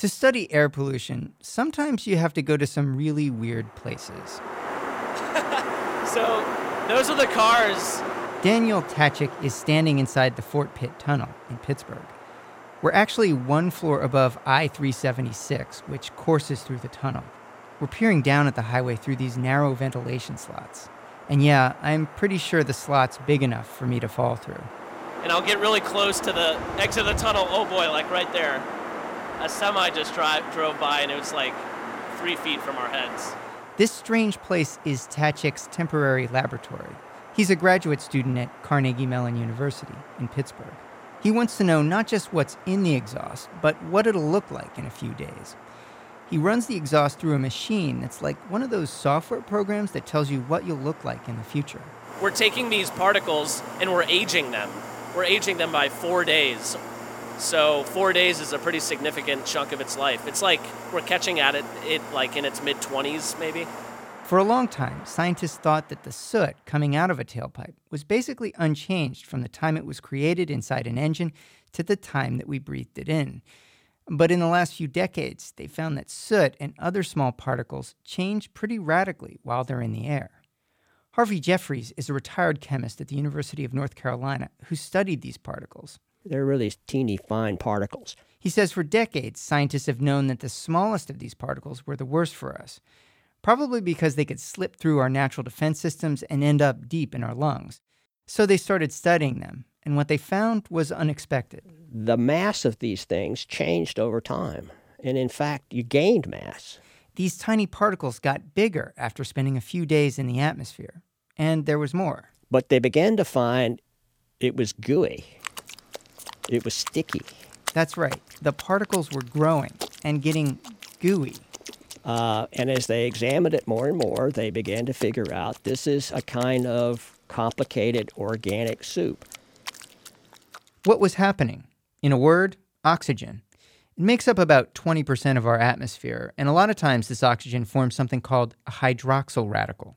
To study air pollution, sometimes you have to go to some really weird places. So, those are the cars. Daniel Tkacik is standing inside the Fort Pitt Tunnel in Pittsburgh. We're actually one floor above I 376, which courses through the tunnel. We're peering down at the highway through these narrow ventilation slots. And yeah, I'm pretty sure the slot's big enough for me to fall through. And I'll get really close to the exit of the tunnel. Oh boy, like right there. A semi just drive, drove by and it was like three feet from our heads. This strange place is Tkacik's temporary laboratory. He's a graduate student at Carnegie Mellon University in Pittsburgh. He wants to know not just what's in the exhaust, but what it'll look like in a few days. He runs the exhaust through a machine that's like one of those software programs that tells you what you'll look like in the future. We're taking these particles and we're aging them. We're aging them by four days. So four days is a pretty significant chunk of its life. It's like we're catching at it, it like in its mid 20s, maybe. For a long time, scientists thought that the soot coming out of a tailpipe was basically unchanged from the time it was created inside an engine to the time that we breathed it in. But in the last few decades, they found that soot and other small particles change pretty radically while they're in the air. Harvey Jeffries is a retired chemist at the University of North Carolina who studied these particles. They're really teeny fine particles. He says for decades, scientists have known that the smallest of these particles were the worst for us, probably because they could slip through our natural defense systems and end up deep in our lungs. So they started studying them, and what they found was unexpected. The mass of these things changed over time. And in fact, you gained mass. These tiny particles got bigger after spending a few days in the atmosphere, and there was more. But they began to find it was gooey, it was sticky. That's right, the particles were growing and getting gooey. Uh, and as they examined it more and more, they began to figure out this is a kind of complicated organic soup. What was happening? In a word, oxygen. It makes up about 20% of our atmosphere, and a lot of times this oxygen forms something called a hydroxyl radical.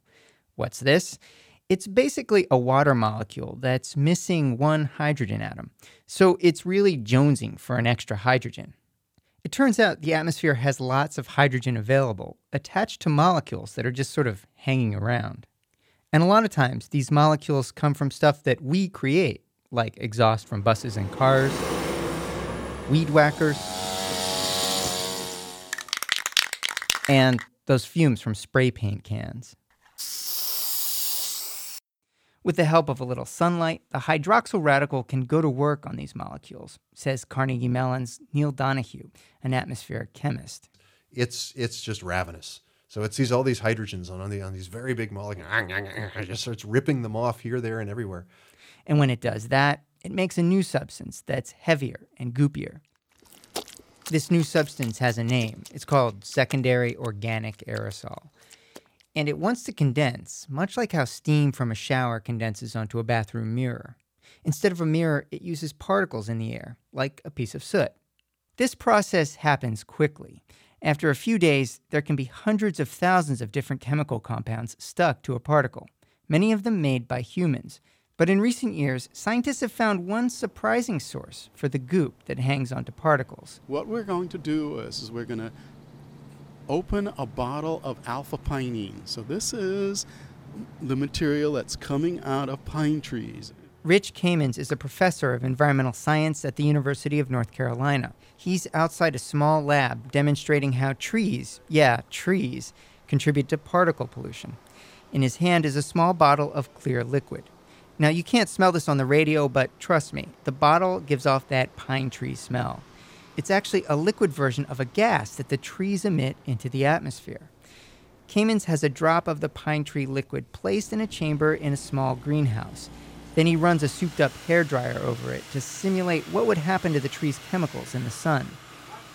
What's this? It's basically a water molecule that's missing one hydrogen atom, so it's really jonesing for an extra hydrogen. It turns out the atmosphere has lots of hydrogen available, attached to molecules that are just sort of hanging around. And a lot of times, these molecules come from stuff that we create, like exhaust from buses and cars, weed whackers, and those fumes from spray paint cans. With the help of a little sunlight, the hydroxyl radical can go to work on these molecules, says Carnegie Mellon's Neil Donahue, an atmospheric chemist. It's it's just ravenous. So it sees all these hydrogens on, on, the, on these very big molecules. It just starts ripping them off here, there, and everywhere. And when it does that, it makes a new substance that's heavier and goopier. This new substance has a name. It's called secondary organic aerosol. And it wants to condense, much like how steam from a shower condenses onto a bathroom mirror. Instead of a mirror, it uses particles in the air, like a piece of soot. This process happens quickly. After a few days, there can be hundreds of thousands of different chemical compounds stuck to a particle, many of them made by humans. But in recent years, scientists have found one surprising source for the goop that hangs onto particles. What we're going to do is, is we're going to open a bottle of alpha pinene. So this is the material that's coming out of pine trees. Rich Kamens is a professor of environmental science at the University of North Carolina. He's outside a small lab demonstrating how trees, yeah, trees, contribute to particle pollution. In his hand is a small bottle of clear liquid. Now, you can't smell this on the radio, but trust me, the bottle gives off that pine tree smell. It's actually a liquid version of a gas that the trees emit into the atmosphere. Kamens has a drop of the pine tree liquid placed in a chamber in a small greenhouse. Then he runs a souped up hair dryer over it to simulate what would happen to the tree's chemicals in the sun.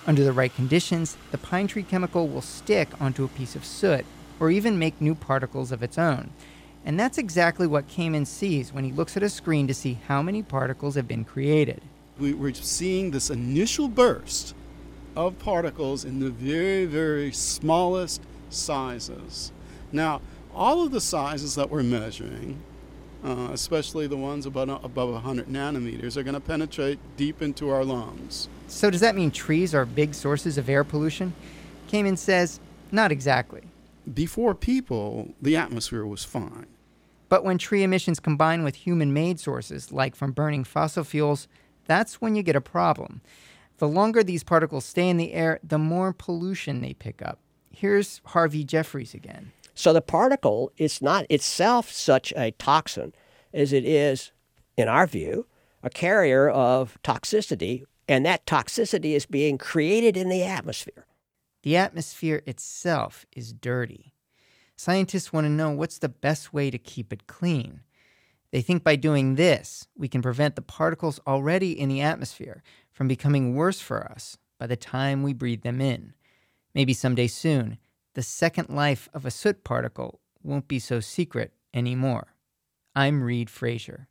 Under the right conditions, the pine tree chemical will stick onto a piece of soot or even make new particles of its own. And that's exactly what Kamens sees when he looks at a screen to see how many particles have been created. We, we're seeing this initial burst of particles in the very, very smallest sizes. Now, all of the sizes that we're measuring uh, especially the ones above, above 100 nanometers, are going to penetrate deep into our lungs. So, does that mean trees are big sources of air pollution? Kamen says, not exactly. Before people, the atmosphere was fine. But when tree emissions combine with human made sources, like from burning fossil fuels, that's when you get a problem. The longer these particles stay in the air, the more pollution they pick up. Here's Harvey Jeffries again. So the particle is not itself such a toxin as it is, in our view, a carrier of toxicity, and that toxicity is being created in the atmosphere. The atmosphere itself is dirty. Scientists want to know what's the best way to keep it clean. They think by doing this, we can prevent the particles already in the atmosphere from becoming worse for us by the time we breathe them in. Maybe someday soon, the second life of a soot particle won't be so secret anymore. I'm Reid Frazier.